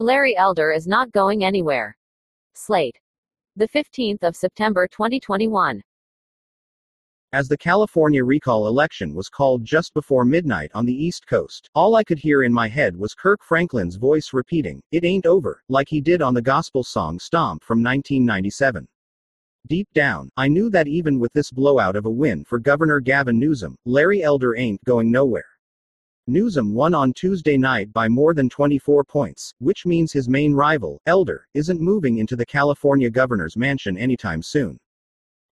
Larry Elder is not going anywhere. Slate. The 15th of September 2021. As the California recall election was called just before midnight on the East Coast, all I could hear in my head was Kirk Franklin's voice repeating, It ain't over, like he did on the gospel song Stomp from 1997. Deep down, I knew that even with this blowout of a win for Governor Gavin Newsom, Larry Elder ain't going nowhere. Newsom won on Tuesday night by more than 24 points, which means his main rival, Elder, isn't moving into the California governor's mansion anytime soon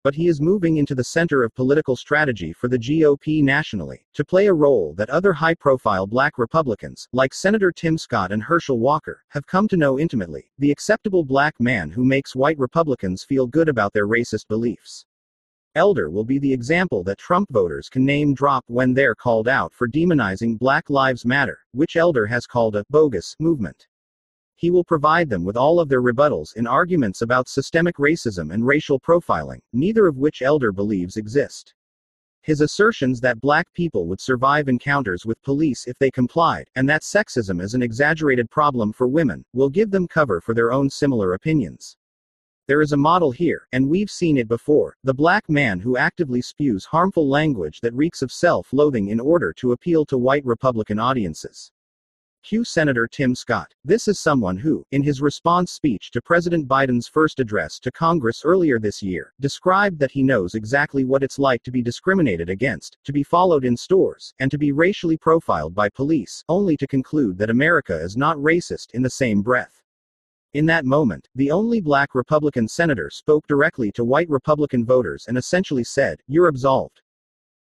but he is moving into the center of political strategy for the GOP nationally, to play a role that other high profile black Republicans, like Senator Tim Scott and Herschel Walker, have come to know intimately the acceptable black man who makes white Republicans feel good about their racist beliefs. Elder will be the example that Trump voters can name drop when they're called out for demonizing Black Lives Matter, which Elder has called a bogus movement. He will provide them with all of their rebuttals in arguments about systemic racism and racial profiling, neither of which Elder believes exist. His assertions that black people would survive encounters with police if they complied, and that sexism is an exaggerated problem for women, will give them cover for their own similar opinions. There is a model here, and we've seen it before the black man who actively spews harmful language that reeks of self loathing in order to appeal to white Republican audiences. Cue Senator Tim Scott. This is someone who, in his response speech to President Biden's first address to Congress earlier this year, described that he knows exactly what it's like to be discriminated against, to be followed in stores, and to be racially profiled by police, only to conclude that America is not racist in the same breath. In that moment, the only black Republican senator spoke directly to white Republican voters and essentially said, You're absolved.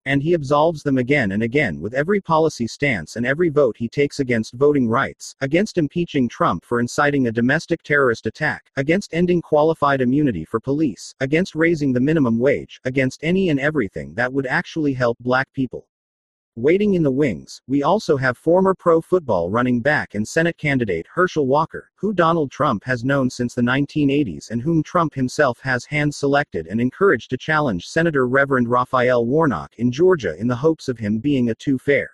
And he absolves them again and again with every policy stance and every vote he takes against voting rights, against impeaching Trump for inciting a domestic terrorist attack, against ending qualified immunity for police, against raising the minimum wage, against any and everything that would actually help black people. Waiting in the wings, we also have former pro football running back and Senate candidate Herschel Walker, who Donald Trump has known since the 1980s and whom Trump himself has hand selected and encouraged to challenge Senator Reverend Raphael Warnock in Georgia in the hopes of him being a too fair.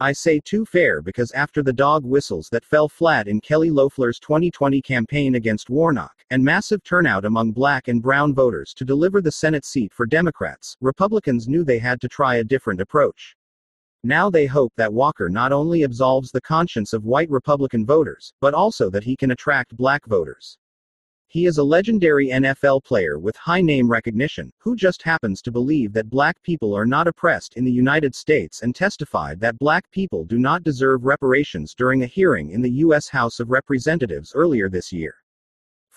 I say too fair because after the dog whistles that fell flat in Kelly Loeffler's 2020 campaign against Warnock, and massive turnout among black and brown voters to deliver the Senate seat for Democrats, Republicans knew they had to try a different approach. Now they hope that Walker not only absolves the conscience of white Republican voters, but also that he can attract black voters. He is a legendary NFL player with high name recognition, who just happens to believe that black people are not oppressed in the United States and testified that black people do not deserve reparations during a hearing in the U.S. House of Representatives earlier this year.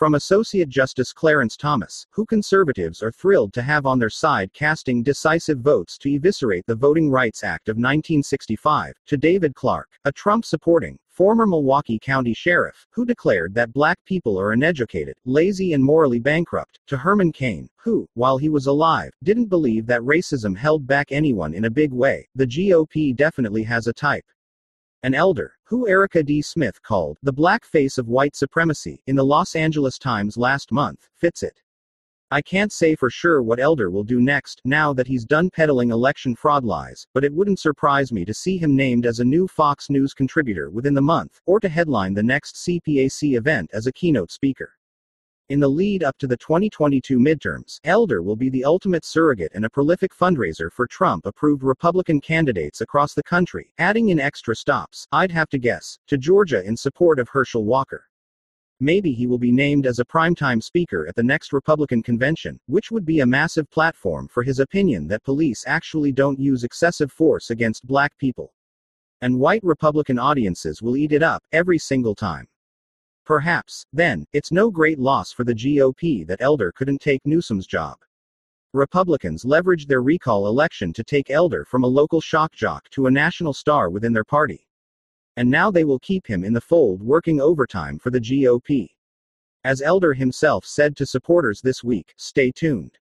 From Associate Justice Clarence Thomas, who conservatives are thrilled to have on their side casting decisive votes to eviscerate the Voting Rights Act of 1965, to David Clarke, a Trump supporting, former Milwaukee County Sheriff, who declared that black people are uneducated, lazy, and morally bankrupt, to Herman Cain, who, while he was alive, didn't believe that racism held back anyone in a big way. The GOP definitely has a type. An elder, who Erika D. Smith called the black face of white supremacy in the Los Angeles Times last month, fits it. I can't say for sure what Elder will do next, now that he's done peddling election fraud lies, but it wouldn't surprise me to see him named as a new Fox News contributor within the month, or to headline the next CPAC event as a keynote speaker. In the lead up to the 2022 midterms, Elder will be the ultimate surrogate and a prolific fundraiser for Trump approved Republican candidates across the country, adding in extra stops, I'd have to guess, to Georgia in support of Herschel Walker. Maybe he will be named as a primetime speaker at the next Republican convention, which would be a massive platform for his opinion that police actually don't use excessive force against black people. And white Republican audiences will eat it up, every single time. Perhaps, then, it's no great loss for the GOP that Elder couldn't take Newsom's job. Republicans leveraged their recall election to take Elder from a local shock jock to a national star within their party. And now they will keep him in the fold working overtime for the GOP. As Elder himself said to supporters this week, stay tuned.